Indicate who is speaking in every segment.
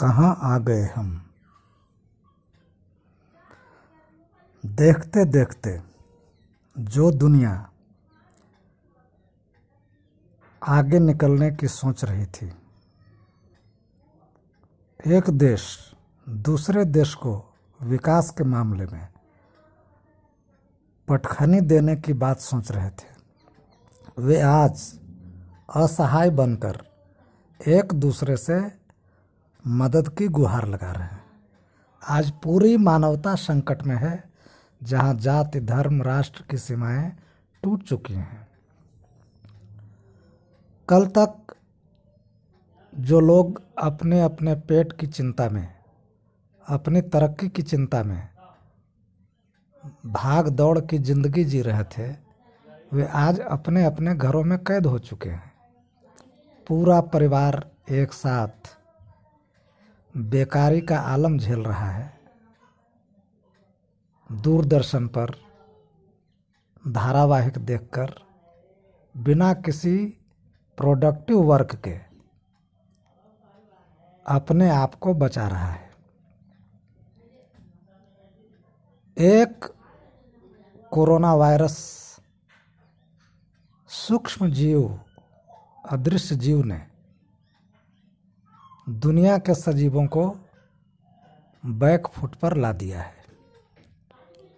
Speaker 1: कहाँ आ गए हम? देखते देखते जो दुनिया आगे निकलने की सोच रही थी, एक देश दूसरे देश को विकास के मामले में पटखनी देने की बात सोच रहे थे। वे आज असहाय बनकर एक दूसरे से मदद की गुहार लगा रहे हैं। आज पूरी मानवता संकट में है, जहाँ जाति, धर्म, राष्ट्र की सीमाएँ टूट चुकी हैं। कल तक जो लोग अपने अपने पेट की चिंता में, अपनी तरक्की की चिंता में भाग दौड़ की ज़िंदगी जी रहे थे, वे आज अपने अपने घरों में कैद हो चुके हैं। पूरा परिवार एक साथ बेकारी का आलम झेल रहा है। दूरदर्शन पर धारावाहिक देखकर, बिना किसी प्रोडक्टिव वर्क के, अपने आप को बचा रहा है। एक कोरोना वायरस सूक्ष्म जीव, अदृश्य जीव ने दुनिया के सजीवों को बैक फुट पर ला दिया है।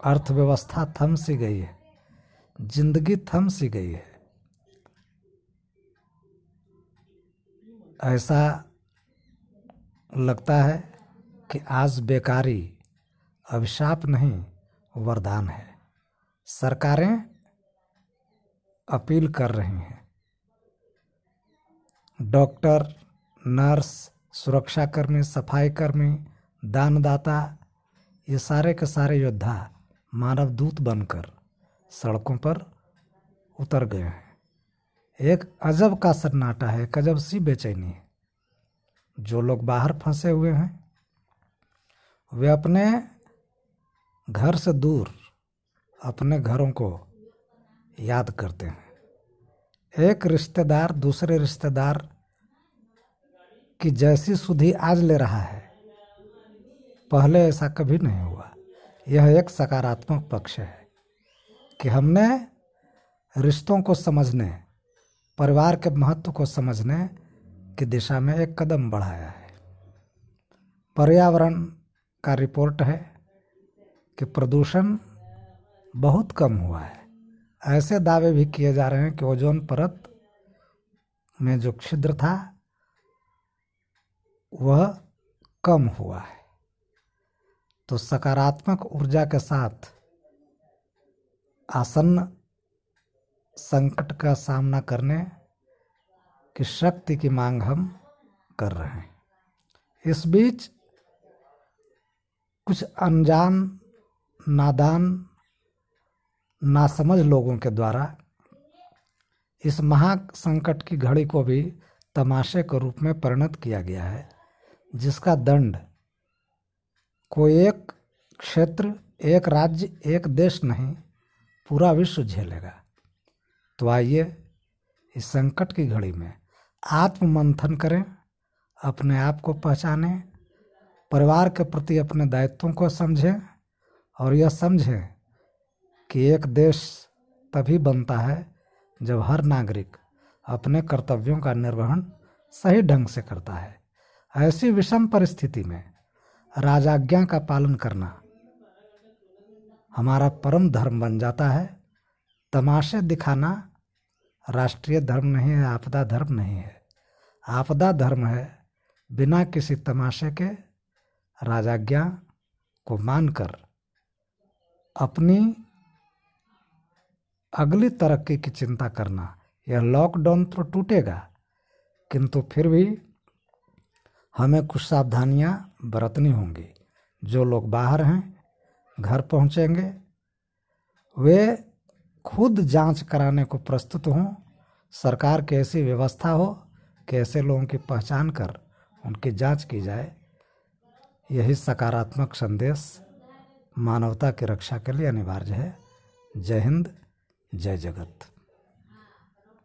Speaker 1: अर्थव्यवस्था थम सी गई है। ज़िंदगी थम सी गई है। ऐसा लगता है कि आज बेकारी, अभिशाप नहीं, वरदान है। सरकारें अपील कर रही हैं। डॉक्टर, नर्स सुरक्षाकर्मी सफ़ाई कर्मी, दानदाता, ये सारे के सारे योद्धा मानव दूत बनकर सड़कों पर उतर गए हैं। एक अजब का सन्नाटा है, एक अजब सी बेचैनी है। जो लोग बाहर फंसे हुए हैं, वे अपने घर से दूर अपने घरों को याद करते हैं। एक रिश्तेदार दूसरे रिश्तेदार की जैसी सुधि आज ले रहा है, पहले ऐसा कभी नहीं हुआ। यह एक सकारात्मक पक्ष है कि हमने रिश्तों को समझने, परिवार के महत्व को समझने की दिशा में एक कदम बढ़ाया है। पर्यावरण का रिपोर्ट है कि प्रदूषण बहुत कम हुआ है। ऐसे दावे भी किए जा रहे हैं कि ओजोन परत में जो छिद्र था वह कम हुआ है। तो सकारात्मक ऊर्जा के साथ आसन्न संकट का सामना करने की शक्ति की मांग हम कर रहे हैं। इस बीच कुछ अनजान, नादान, नासमझ लोगों के द्वारा इस महा संकट की घड़ी को भी तमाशे के रूप में परिणत किया गया है। जिसका दंड कोई एक क्षेत्र, एक राज्य, एक देश नहीं, पूरा विश्व झेलेगा। तो आइए इस संकट की घड़ी में आत्म मंथन करें, अपने आप को पहचानें, परिवार के प्रति अपने दायित्वों को समझें और यह समझें कि एक देश तभी बनता है जब हर नागरिक अपने कर्तव्यों का निर्वहन सही ढंग से करता है। ऐसी विषम परिस्थिति में राजाज्ञा का पालन करना हमारा परम धर्म बन जाता है। तमाशे दिखाना राष्ट्रीय धर्म नहीं है, आपदा धर्म नहीं है। आपदा धर्म है बिना किसी तमाशे के राजाज्ञा को मानकर अपनी अगली तरक्की की चिंता करना। यह लॉकडाउन तो टूटेगा, किंतु फिर भी हमें कुछ सावधानियाँ बरतनी होंगी। जो लोग बाहर हैं, घर पहुँचेंगे, वे खुद जाँच कराने को प्रस्तुत हों, सरकार की ऐसी व्यवस्था हो कि ऐसे लोगों की पहचान कर उनकी जाँच की जाए, यही सकारात्मक संदेश मानवता की रक्षा के लिए अनिवार्य है। जय हिंद, जय जगत।